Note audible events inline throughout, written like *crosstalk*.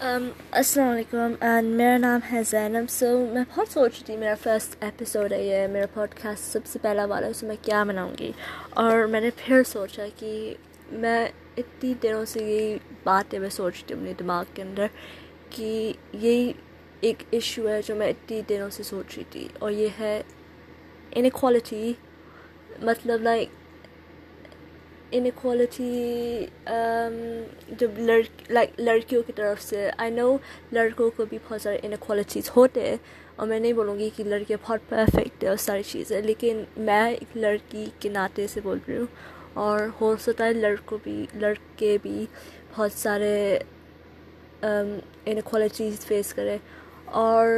السلام علیکم اینڈ میرا نام ہے زینب سو میں بہت سوچ رہی تھی میرا فرسٹ ایپیسوڈ ہے یہ میرا پوڈ کاسٹ سب سے پہلا والا اس میں کیا بناؤں گی اور میں نے پھر سوچا کہ میں اتنی دنوں سے یہی باتیں میں سوچتی ہوں اپنے دماغ کے اندر کہ یہی ایک ایشو ہے جو میں اتنی دنوں سے سوچ رہی تھی اور یہ ہے انکوالٹی مطلب لائک انکوالٹی um, جب لڑک لائک لڑکیوں کی طرف سے آئی نو لڑکوں کو بھی بہت سارے انکوالٹیز ہوتے ہیں، اور میں نہیں بولوں گی کہ لڑکیاں بہت پرفیکٹ ہے اور ساری چیزیں، لیکن میں ایک لڑکی کے ناطے سے بول رہی ہوں، اور ہو سکتا ہے لڑکوں بھی، لڑکے بھی بہت سارے انکوالٹیز فیس کرے اور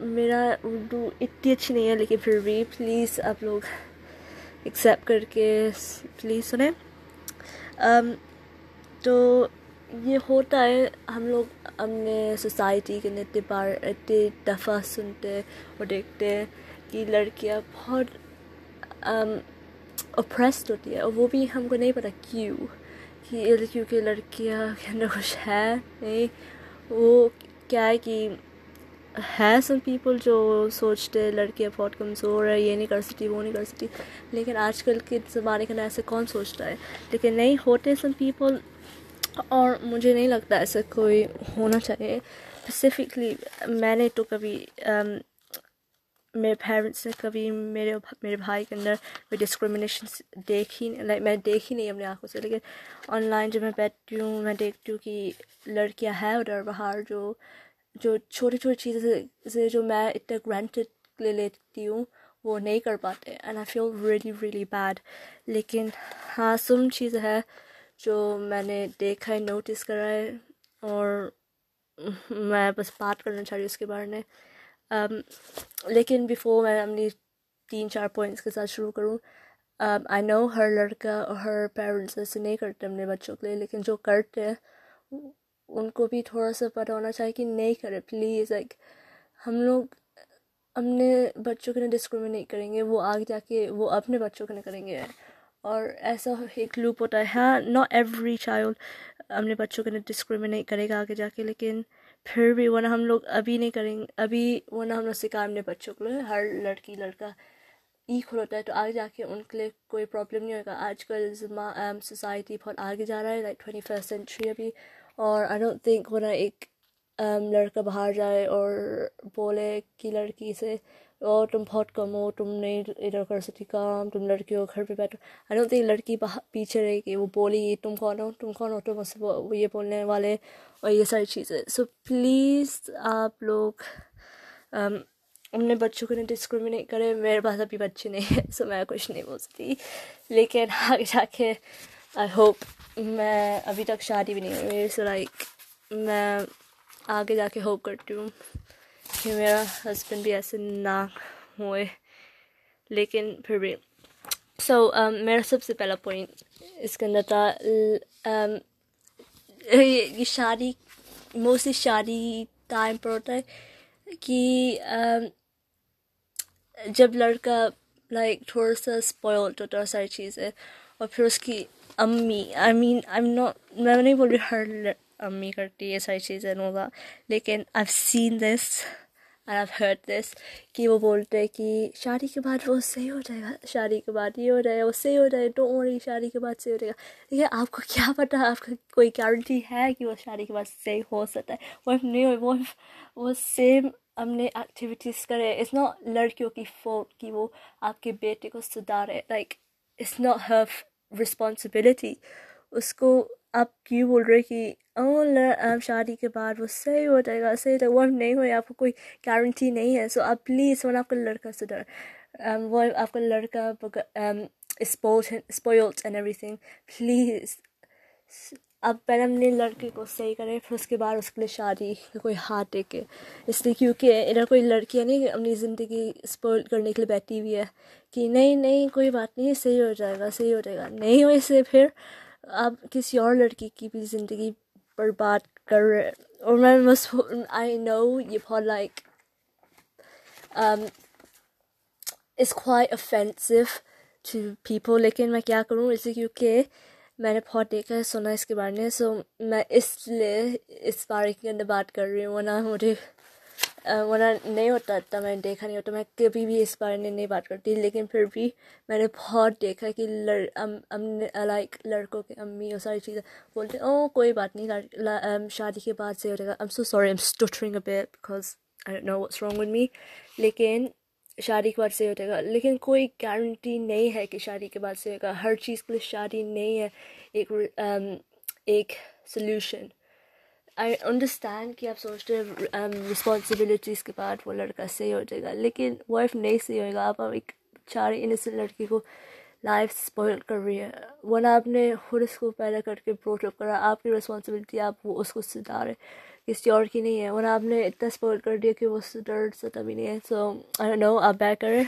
میرا اردو اتنی اچھی نہیں ہے، لیکن پھر بھی پلیز آپ لوگ ایکسیپٹ کر کے پلیز سنیں۔ تو یہ ہوتا ہے، ہم لوگ اپنے سوسائٹی کے اتنے بار اتنے دفعہ سنتے اور دیکھتے ہیں کہ لڑکیاں بہت اپریسڈ ہوتی ہے اور وہ بھی ہم کو نہیں پتہ کیوں، کہ کیونکہ لڑکیاں کے اندر کچھ ہے نہیں، وہ کیا ہے کہ ہے سم پیپل جو سوچتے لڑکیاں بہت کمزور ہے یہ نہیں کر سکتی، وہ نہیں کر سکتی۔ لیکن آج کل کے زمانے کے اندر ایسے کون سوچتا ہے؟ لیکن نہیں، ہوتے سم پیپل اور مجھے نہیں لگتا ایسا کوئی ہونا چاہیے۔ اسپیسیفکلی میں نے تو کبھی um، میرے پیرنٹس نے کبھی میرے میرے بھائی کے اندر کوئی ڈسکریمنیشن دیکھی لائک میں دیکھی نہیں اپنے آنکھوں سے، لیکن آن لائن جب میں بیٹھتی ہوں، میں دیکھتی ہوں کہ لڑکیاں ہیں ادھر باہر جو جو چھوٹی چھوٹی چیزیں سے جو میں اتنا گرانٹیڈ لے لیتی ہوں، وہ نہیں کر پاتے and I feel really really bad لیکن ہاں سم چیز ہے جو میں نے دیکھا ہے نوٹس کرا ہے اور میں بس بات کرنا چاہ رہی ہوں اس کے بارے میں۔ لیکن بیفور میں اپنی تین چار پوائنٹس کے ساتھ شروع کروں آئی نو ہر لڑکا اور ہر پیرنٹس ایسے نہیں کرتے اپنے بچوں کے لیے، لیکن جو کرتے ہیں ان کو بھی تھوڑا سا پتہ ہونا چاہیے کہ نہیں کرے پلیز لائک ہم لوگ اپنے بچوں کے ڈسکریمنیٹ کریں گے، وہ آگے جا کے وہ اپنے بچوں کے کریں گے۔ اور ایسا ایک لوپ ہوتا ہے ہاں ناٹ ایوری چائلڈ اپنے بچوں کے ڈسکریمنیٹ کرے گا آگے جا کے، لیکن پھر بھی ورنہ ہم لوگ ابھی نہیں کریں گے ابھی ورنہ ہم لوگ سکھائیں اپنے بچوں کو ہر لڑکی، لڑکا ایکول ہوتا ہے، تو آگے جا کے ان کے لیے کوئی پرابلم نہیں ہوگا۔ آج کل سوسائٹی بہت آگے جا رہا ہے لائک ٹوئنٹی فرسٹ سینچری ابھی۔ اور آئی ڈونٹ تھنک ہونا ایک لڑکا باہر جائے اور بولے کہ لڑکی سے اور تم بہت کم ہو تم نہیں ادھر کر سکتی کام تم لڑکی ہو گھر پہ بیٹھو آئی ڈونٹ تھنک لڑکی پیچھے رہے گی وہ بولی تم کون ہو تم کون ہو تم وہ یہ بولنے والے اور یہ ساری چیزیں سو پلیز آپ لوگ اپنے بچوں کو نہیں ڈسکریمنیٹ کرے میرے پاس ابھی بچے نہیں ہیں سو میں کچھ نہیں بول سکتی لیکن آگے جا کے آئی ہوپ میں ابھی تک شادی بھی نہیں ہوئی میری سو لائک میں آگے جا کے ہوپ کرتی ہوں کہ میرا ہسبینڈ بھی ایسے نہ ہوئے، لیکن پھر بھی۔ سو um, میرا سب سے پہلا پوائنٹ اس کے اندر تھا um, یہ شادی موسٹلی شادی ٹائم پر ہوتا ہے کہ um, جب لڑکا لائک تھوڑا سا اسپوائلڈ ہوتا ہے ساری چیزیں، اور پھر اس کی امی آئی مین آئی ایم ناٹ میں نہیں بول رہی ہر امی کرتی ہے ساری چیزیں نوگا لیکن آئی سین دس آئی ہرڈ دس کہ وہ بولتے ہیں کہ شادی کے بعد وہ صحیح ہو جائے گا، شادی کے بعد یہ ہو جائے گا، وہ صحیح ہو جائے گا وری شادی کے بعد صحیح ہو جائے گا۔ لیکن آپ کو کیا پتہ آپ کا کوئی گارنٹی ہے کہ وہ شادی کے بعد صحیح ہو سکتا ہے؟ وہ نہیں ہو وہ وہ سیم اپنے ایکٹیویٹیز کرے۔ اٹس ناٹ لڑکیوں کی فوٹ کہ وہ آپ کے بیٹے کو سدھارے like it's not have responsibility اس کو آپ کیوں بول رہے کہ او شادی کے بعد وہ صحیح ہو جائے گا، صحیح ہو جائے گا وہ نہیں ہوئے، آپ کو کوئی گارنٹی نہیں ہے۔ سو آپ پلیز ون آپ کا لڑکا سدھر وہ آپ کا لڑکا spoils and everything please اب پہلے اپنے لڑکے کو صحیح کریں پھر اس کے بعد اس کے لیے شادی کوئی ہاتھ ٹیکے اس لیے کیونکہ ادھر کوئی لڑکیاں نہیں یعنی اپنی زندگی اسپوئل کرنے کے لیے بیٹھی ہوئی ہے کہ نہیں نہیں، کوئی بات نہیں، صحیح ہو جائے گا، صحیح ہو جائے گا۔ نہیں ہو اس سے پھر آپ کسی اور لڑکی کی بھی زندگی برباد کر رہے۔ اور میں بس آئی نو یہ بہت لائک اس خواہ افینسو ٹو پیپل لیکن میں کیا کروں؟ اسے کیونکہ میں نے بہت دیکھا ہے، سنا اس کے بارے میں۔ سو میں اس لیے اس بارے کے اندر بات کر رہی ہوں۔ ورنہ مجھے ورنہ نہیں ہوتا اتنا، میں نے دیکھا نہیں ہوتا۔ میں کبھی بھی اس بارے میں نہیں بات کرتی، لیکن پھر بھی میں نے بہت دیکھا کہ لڑ لائک لڑکوں کے امی اور ساری چیزیں بولتے او کوئی بات نہیں شادی کے بعد سے ہو جائے گا۔ I'm so sorry I'm because I know what's wrong with me لیکن شادی کے بعد سے ہو جائے گا۔ لیکن کوئی گارنٹی نہیں ہے کہ شادی کے بعد سے ہوگا ہر چیز کے لیے شادی نہیں ہے۔ ایک um, ایک سلیوشن آئی انڈرسٹینڈ کہ آپ سوچتے ہیں um, رسپانسبلٹیز کے بعد وہ لڑکا صحیح ہو جائے گا۔ لیکن وائف نہیں صحیح ہوئے گا؟ آپ ایک چار انسنٹ لڑکی کو لائف اسپوائل کر رہی ہے ورنہ آپ نے خود اس کو پیدا کر کے پروٹ اپ کرا، آپ کی رسپانسبلٹی آپ وہ اس کو ستارے کسی اور کی نہیں ہے۔ ورنہ آپ نے اتنا اسپوائل کر دیا کہ وہ ڈر ستا بھی نہیں ہے۔ سو آئی نو آپ بیک کریں۔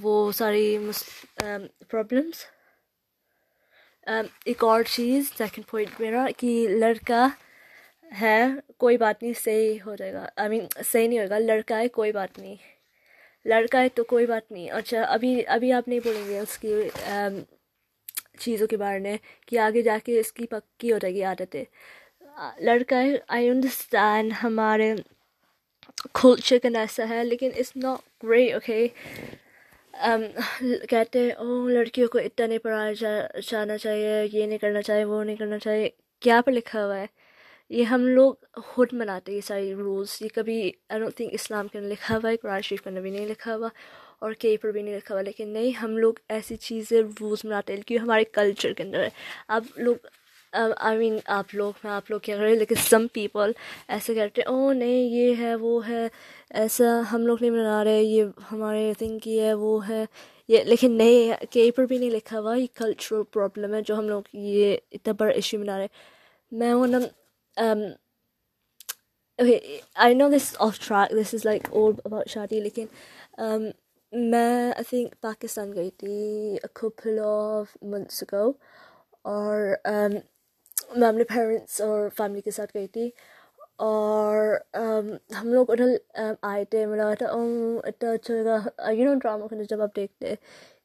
وہ ساری پرابلمس um, um, ایک اور چیز سیکنڈ پوائنٹ میرا، کہ لڑکا ہے، کوئی بات نہیں، صحیح ہو جائے گا۔ آئی مین صحیح نہیں ہوگا لڑکا ہے، کوئی بات نہیں۔ لڑکا ہے تو کوئی بات نہیں۔ اچھا ابھی ابھی آپ نہیں بولیں گے اس کی um, چیزوں کے بارے میں، کہ آگے جا کے اس کی پکی ہو جائے گی عادتیں۔ لڑکا ہے آئی انڈرسٹینڈ ہمارے کلچر کا ایسا ہے، لیکن اٹس ناٹ گریٹ اوکے کہتے ہیں او لڑکیوں کو اتنا نہیں پڑھایا جانا چاہیے، یہ نہیں کرنا چاہیے، وہ نہیں کرنا چاہیے، کیا پر لکھا ہوا ہے؟ یہ ہم لوگ خود مناتے ہیں یہ ساری رولس یہ کبھی آئی ڈونٹ تھنک اسلام کے اندر لکھا ہوا ہے قرآن شریف کے اندر بھی نہیں لکھا ہوا، اور کئی پر بھی نہیں لکھا ہوا، لیکن نہیں، ہم لوگ ایسی چیزیں رولس مناتے ہیں کیونکہ ہمارے کلچر کے اندر ہے۔ آپ لوگ آئی مین آپ لوگ، میں آپ لوگ کیا کریں لیکن سم پیپل ایسے کرتے او oh, نہیں، یہ ہے، وہ ہے، ایسا ہم لوگ نہیں منا رہے، یہ ہمارے تھنک یہ ہے، وہ ہے. یہ، لیکن نہیں کئی پر بھی نہیں لکھا ہوا، یہ کلچرل پرابلم ہے جو ہم لوگ یہ اتنا بڑا ایشو منا رہے میں وہ I know this off track this is like old about شادی لیکن um, میں آئی تھنک پاکستان گئی تھی کپل آف منتھس گو اور um, میں اپنے پیرنٹس اور فیملی کے ساتھ گئی تھی اور um, ہم لوگ ادھر um, آئے تھے ملا تھا um, اتنا اچھا لگا یو نو ڈرامہ کے جب آپ دیکھتے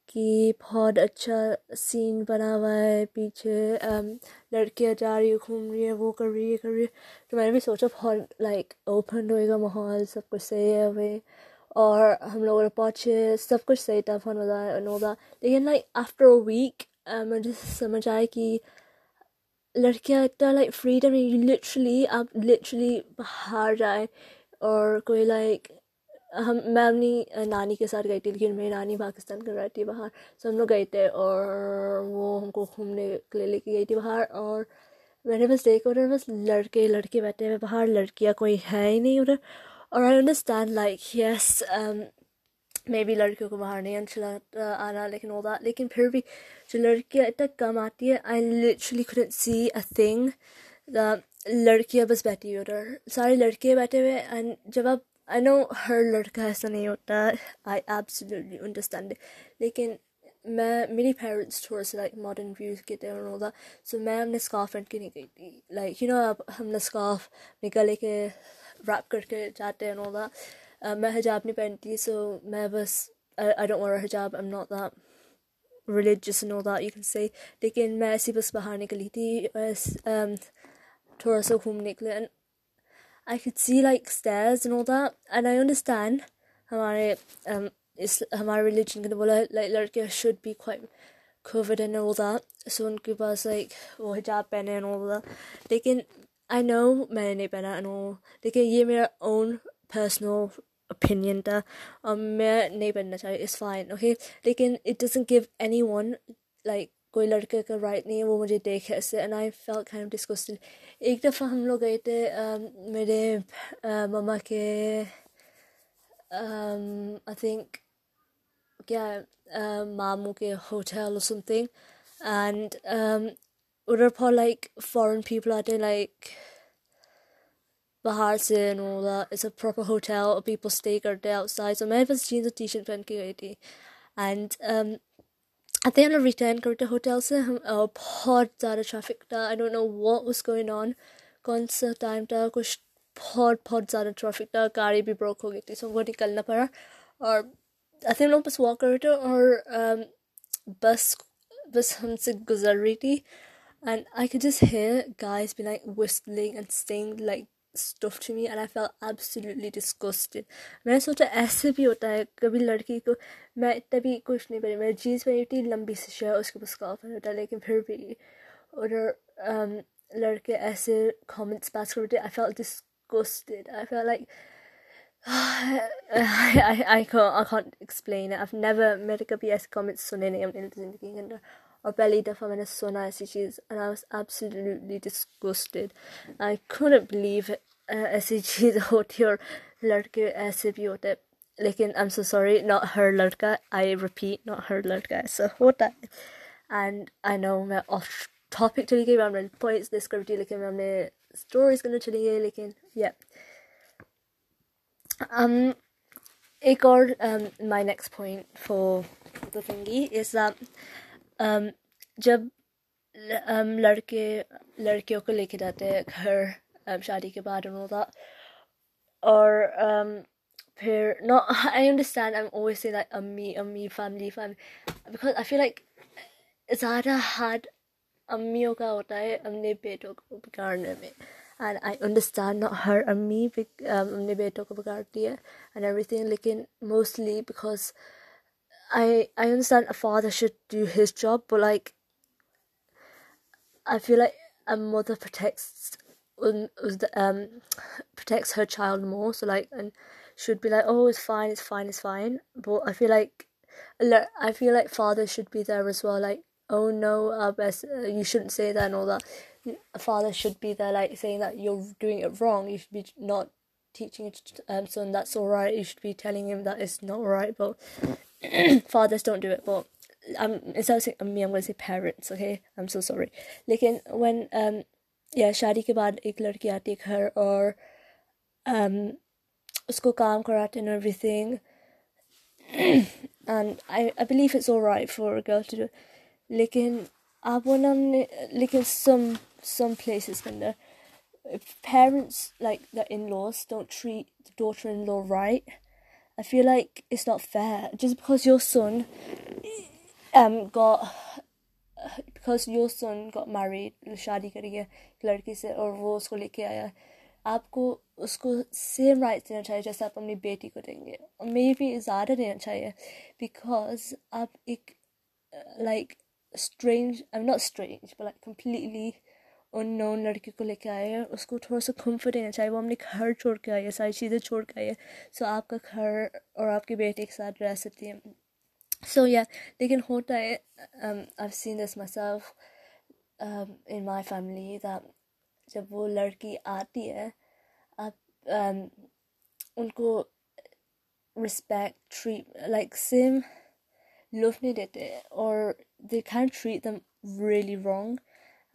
کہ بہت اچھا سین بنا ہوا ہے، پیچھے لڑکیاں جا رہی ہے گھوم رہی ہے وہ کر رہی ہے کر رہی ہے تو میں نے بھی سوچا، بہت لائک اوپن ہوئے گا ماحول، سب کچھ صحیح ہے ہوئے اور ہم لوگوں نے پہنچے، سب کچھ صحیح تھا بہت مزہ نوزا لیکن لائک آفٹر اے ویک مجھے سمجھ آئے کہ لڑکیاں اتنا لائک فریڈم لٹرلی آپ لٹرلی باہر جائیں اور کوئی لائک ہم، میں اپنی نانی کے ساتھ گئی تھی، لیکن میری نانی پاکستان کر رہی تھی باہر سب ہم لوگ گئے تھے اور وہ ہم کو گھومنے کے لیے لے کے گئی تھی باہر اور میں نے بس دیکھا ادھر بس لڑکے لڑکے بیٹھے ہوئے باہر لڑکیاں کوئی ہے ہی نہیں ادھر، اور I understand like yes maybe لڑکیوں کو باہر نہیں اچھا لگتا آنا لیکن وہ بات لیکن پھر بھی جو لڑکیاں اتنا کم آتی ہے I literally couldn't see a thing لڑکیاں بس بیٹھی ہوئی ادھر سارے لڑکے بیٹھے ہوئے اینڈ جب آپ آئی نو ہر لڑکا ایسا نہیں ہوتا آئی ایبسلیٹلی انڈرسٹینڈ لیکن میں میری پیرنٹس تھوڑا سا لائک ماڈرن ویوز کے تھے اور ہوتا سو میں اپنے اسکارف رکھ کے نہیں گئی تھی لائک یو نو اب ہم نے اسکارف نکلے کے ریپ کر کے جاتے ہیں ہوتا میں حجاب نہیں پہنتی سو میں بس آئی ڈونٹ وار حجاب I'm not the religious know the you can say لیکن میں ایسی بس باہر نکلی تھی تھوڑا سا گھومنے کے لیے I could see like stays know the and I understand ہمارے اس، ہمارے ریلیجن کے بولا لائک لڑکے should be covered and know the so ان کے پاس لائک وہ حجاب پہنے نو دا لیکن آئی نو میں نے نہیں پہنا نو لیکن یہ میرا اون پرسنل اوپینین تھا اور میں نہیں پہننا چاہیے اٹس فائن اوکے لیکن it doesn't give anyone like کوئی لڑکے کا رائٹ نہیں ہے وہ مجھے دیکھے ایسے اینڈ آئی فیل کائنڈ ڈسکسٹڈ ایک دفعہ ہم لوگ گئے تھے میرے مما کے آئی تھنک کیا ماموں کے ہوٹل اور سم تھنگ اینڈ ادھر فار لائک فارن پیپل آتے لائک باہر سے no it's a proper hotel people stay کرتے ہیں آؤٹ سائڈ سو میں بس جینس اور ٹی شرٹ پہن کے گئی تھی. اینڈ آتے ہم لوگ ریٹرن کرتے ہوٹل سے ہم uh, بہت زیادہ ٹریفک تھا. I don't know what was going on کون سا ٹائم تھا. کچھ بہت بہت زیادہ ٹریفک تھا. گاڑی بھی بروک ہو گئی تھی. سو ہم کو نکلنا پڑا. اور آتے ہم لوگ بس واک کر رہے تھے اور um, بس بس ہم سے گزر رہی تھی. And I can just hear guys be like whistling and sing like stuff to me and I feel absolutely disgusted میں نے سوچا ایسے بھی ہوتا ہے کبھی لڑکی کو میں اتنا بھی کچھ نہیں پڑھی میں جینس پہنی ہوتی لمبی سی شرٹ اس کے پاس کافی ہوتا ہے لیکن پھر بھی اور لڑکے ایسے کامنٹس پاس کرتے I feel disgusted I feel like I can't explain I never میں نے کبھی ایسے کامنٹس سنے نہیں اپنی زندگی کے اندر اور پہلی دفعہ میں نے سنا ایسی چیز absolutely disgusted I can't believe ایسی چیز ہوتی اور لڑکے ایسے بھی ہوتے لیکن ایم سو سوری ناٹ ہر لڑکا آئی رپیٹ ناٹ ہر لڑکا ایسا ہوتا ہے اینڈ آئی نو میں آف ٹاپک چلی گئی میں نے پوائنٹس ڈس کر لیکن میں نے اسٹوریز کرنے چلی گئی لیکن یا ایک اور my next point for the thingy is جب لڑکے، لڑکیوں کو لے کے جاتے ہیں گھر شادی کے بعد انہوں کا، اور پھر نو آئی انڈرسٹینڈ ایم اویز سے لائک امی امی family family because I feel like زیادہ ہارڈ امیوں کا ہوتا ہے اپنے بیٹوں کو بگاڑنے میں اینڈ آئی انڈرسٹینڈ ہر امی اپنے بیٹوں کو بگاڑتی ہے اینڈ ایوری تھنگ لیکن mostly because I I understand father should do his job like I feel like a mother protects um, protects her child more, so like and should be like, oh, it's fine, it's fine, it's fine. But I feel like I feel like father should be there as well, like, oh no, uh, best, uh, you shouldn't say that and all that. A father should be there, like saying that you're doing it wrong. You should be not teaching it um son that's all right. You should be telling him that it's not all right. But *clears throat* fathers don't do it, but امی سے parents okay I am so sorry لیکن one یا شادی کے بعد ایک لڑکی آتی ہے گھر اور اس کو کام کراتے ہیں everything and I believe it's all right for girl to do لیکن آپ وہ نے لیکن سم سم پلیسز کے اندر parents like the in laws don't treat daughter in law right I feel like it's not fair just because your son because your son got married شادی کری ہے لڑکی سے اور وہ اس کو لے کے آیا آپ کو اس کو سیم رائٹ دینا چاہیے جیسے آپ اپنی بیٹی کو دیں گے اور مے بھی زیادہ دینا چاہیے بیکاز آپ ایک like strange I'm not strange like completely unknown لڑکی کو لے کے آئے ہیں۔ اس کو تھوڑا سا کمفرٹ دینا چاہیے۔ وہ اپنے گھر چھوڑ کے آئی ہے، ساری چیزیں چھوڑ کے آئی ہے۔ سو آپ کا گھر اور آپ کی بیٹی کے ساتھ رہ سکتی ہیں۔ سو یا لیکن ہوتا ہے آئی سین دس مسف ان مائی فیملی جب وہ لڑکی آتی ہے، آپ um, ان کو رسپیکٹ ٹریٹ لائک سیم لطف نہیں دیتے اور they can treat them really wrong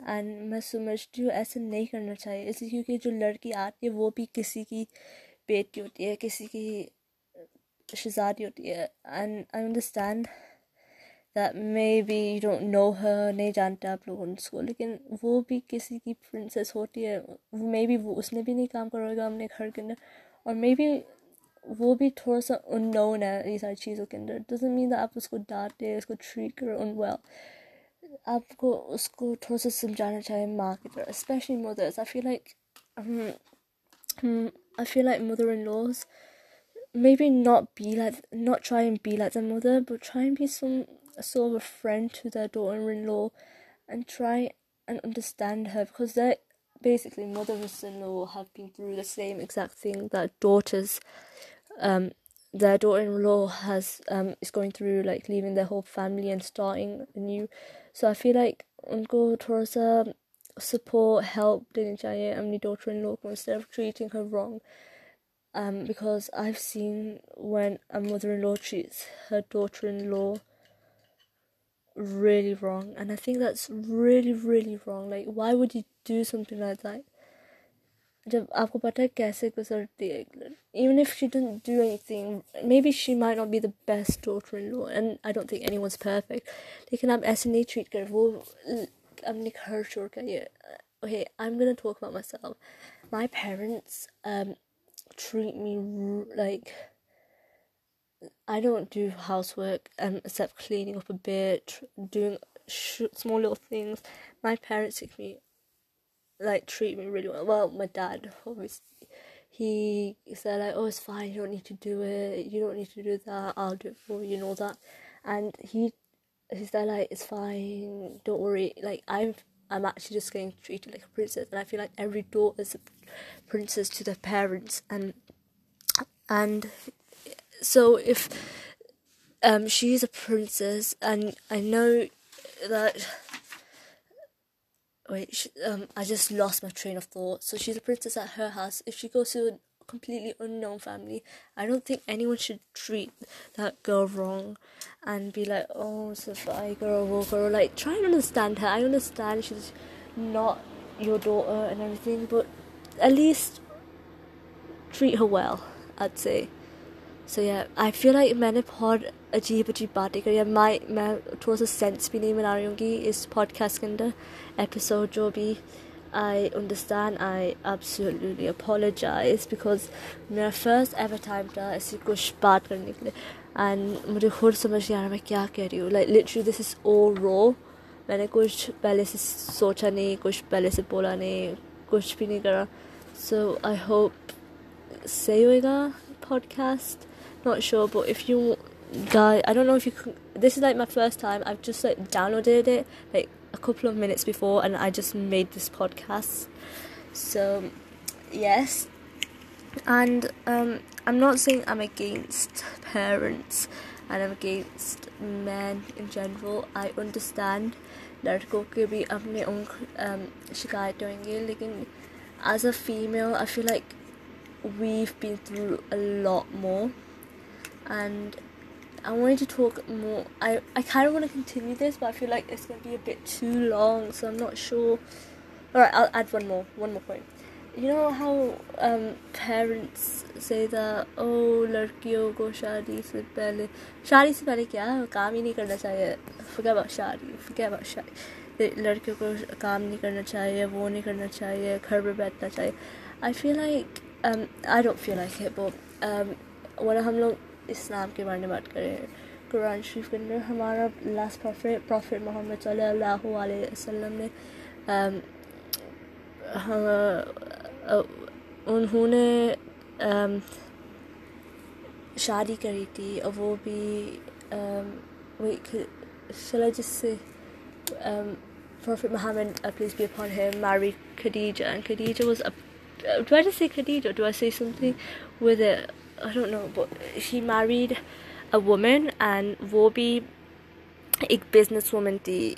and میں سمجھتی ہوں ایسا نہیں کرنا چاہیے۔ اس لیے کیونکہ جو لڑکی آتی ہے وہ بھی کسی کی بیٹی ہوتی ہے، کسی کی شہزادی ہوتی ہے۔ And I understand that maybe no ہر نہیں جانتے آپ لوگ اس کو، لیکن وہ بھی کسی کی پرنسس ہوتی ہے۔ مے بی وہ، اس نے بھی نہیں کام کرے گا اپنے گھر کے اندر۔ اور مے بی وہ بھی تھوڑا سا ان نون ہے یہ ساری چیزوں کے اندر۔ ڈزن مین آپ اس کو ڈانٹے اس کو ٹریٹ کرو ان ویل آپ کو اس کو تھوڑا سا سمجھانا چاہیے ماں کی طرح specially mothers I feel like I feel like mother in laws maybe not be like not try and be like I'm pillar my I'm be some so اب friend the daughter in law and try and understand her because the basically mother in law have be through the same exact thing the ٹوٹ his daughter in law has is going through like live in hope family and starting new so I feel like ان کو تھوڑا سا سپو help دینی چاہیے many daughter in law try think wrong I am because I have seen when my mother in law چیز daughter in law really wrong and I think that's really really wrong like why would you do something جب آپ کو پتہ ہے کیسے گزرتی ہے even if she didn't do anything maybe she might not be the best daughter in law and I don't think anyone's perfect لیکن آپ ایسے نہیں ٹریٹ کر وہ اپنے گھر چھوڑ کر یہ okay I am gonna talk about myself my parents treat me like I don't do housework um, except cleaning up a bit, doing sh- small little things. My parents take like, treat me really well. Well, my dad, obviously. He said, like, oh, it's fine, you don't need to do it, you don't need to do that, I'll do it for you, and all that. And he, he said, like, it's fine, don't worry. Like, I'm, I'm actually just getting treated like a princess, and I feel like every daughter is a princess to their parents, and, and so if um, she's a princess, and I know that. Wait, she, um, I just lost my train of thought. So she's a princess at her house. If she goes to a completely unknown family, I don't think anyone should treat that girl wrong and be like, oh, Safai girl, wo girl. Like, try and understand her. I understand she's not your daughter and everything, but at least treat her well, I'd say. So yeah, I feel like menopod عجیب عجیب باتیں کری اب میں میں تھوڑا سا sense بھی نہیں بنا رہی ہوں کہ اس پوڈ کاسٹ کے اندر ایپیسوڈ جو بھی آئی انڈرسٹینڈ آئی جائے اپالوجائز بیکاز میرا فرسٹ ایور ٹائم تھا ایسی کچھ بات کرنے کے لیے اینڈ مجھے خود سمجھ نہیں آ رہا میں کیا کہہ رہی ہوں۔ لائک لٹری دس از او رو میں نے کچھ پہلے سے سوچا نہیں، کچھ پہلے سے بولا نہیں، کچھ بھی نہیں کرا۔ سو آئی ہوپ صحیح ہوئے گا podcast not sure if you گ I did this light my first just downloaded like خوب few minutes before I just made this podcast so yes and I am not saying I'm against parents I am against men in I understand دو کے بی اپنے شکایتیں ہوں گی لیکن as a female I feel like we people more and I wanted to talk more. I, I kind of want to continue this, but I feel like it's going to be a bit too long, so I'm not sure. Alright, I'll add one more. One more point. You know how um, parents say that, oh, larkiyo go shadi se pehle. Shadi se pehle kya? Kaam hi nahi karna chahiye. Forget about shadi. Forget about shadi. لڑکیوں کو کام نہیں کرنا چاہیے وہ نہیں کرنا چاہیے گھر پہ بیٹھنا چاہیے I feel like I don't feel like ہے وہ ورنہ ہم لوگ اسلام کے بارے میں بات کریں۔ قرآن شریف کے اندر ہمارا لاسٹ پرافٹ پرافٹ محمد صلی اللہ علیہ وسلم نے انہوں نے شادی کری تھی۔ اور وہ بھی وہ صلاح جس سے prophet Muhammad please be upon ہے married Khadija Khadija was tweet سے Khadija she something with I don't know she married a woman and وہ بھی ایک بزنس وومن تھی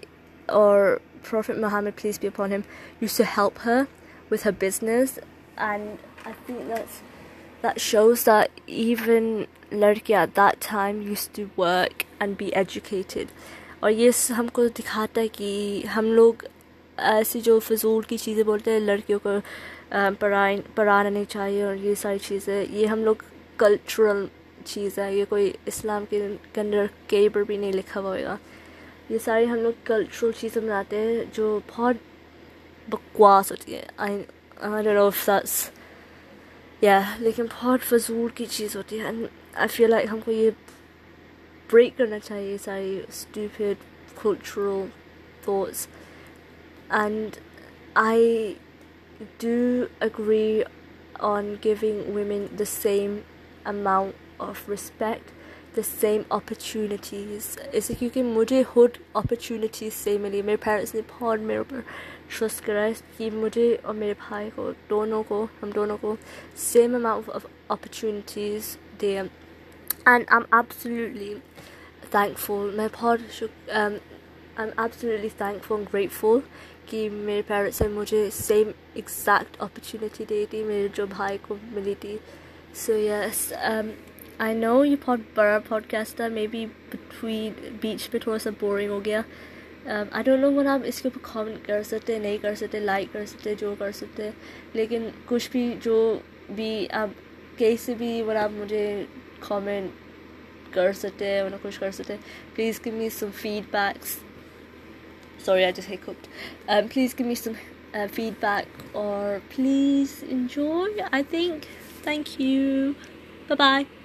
اور prophet Muhammad please be upon him used to help her with her business and I think that shows the even لڑکے at that time used to work and be educated اور یہ ہم کو دکھاتا ہے کہ ہم لوگ ایسی جو فضول کی چیزیں بولتے ہیں لڑکیوں کو پڑھائیں پڑھانا نہیں چاہیے اور یہ ساری چیزیں یہ ہم لوگ کلچرل چیز ہے، یہ کوئی اسلام کے اندر کہیں پر بھی نہیں لکھا ہوئے گا یہ ساری ہم لوگ کلچرل چیزیں بناتے ہیں جو بہت بکواس ہوتی ہے یا لیکن بہت فضول کی چیز ہوتی ہے۔ اینڈ آئی فیل لائک ہم کو یہ بریک کرنا چاہیے یہ ساری stuffed cultural thoughts and I do agree on going women the same amount of respect the same opportunities. اسے کیونکہ مجھے ہوڈ اپرچونیٹیز سے ملی. میرے پیرنٹس نے بہت میرے اوپر ٹرسٹ کرا کہ مجھے اور میرے بھائی کو، دونوں کو، ہم دونوں کو same amount of opportunities they. And I am absolutely thankful میں بہت شک I am absolutely thankful grateful کہ میرے پیرنٹس نے مجھے سیم ایگزیکٹ اپرچونیٹی دی تھی میرے جو بھائی کو ملی تھی. So, yes, um, I know you pod bura podcaster میں بی بٹوین بیچ پہ تھوڑا سا بورنگ ہو گیا آئی ڈونٹ نو ون آپ اس کے اوپر کامنٹ کر سکتے نہیں کر سکتے لائک کر سکتے جو کر سکتے لیکن کچھ بھی جو بھی آپ کیسے بھی ون آپ مجھے کامنٹ کر سکتے ورنہ کچھ کر سکتے please give me some feedbacks sorry I just hic please give me some feedback اور please enjoy I think Thank you. Bye bye.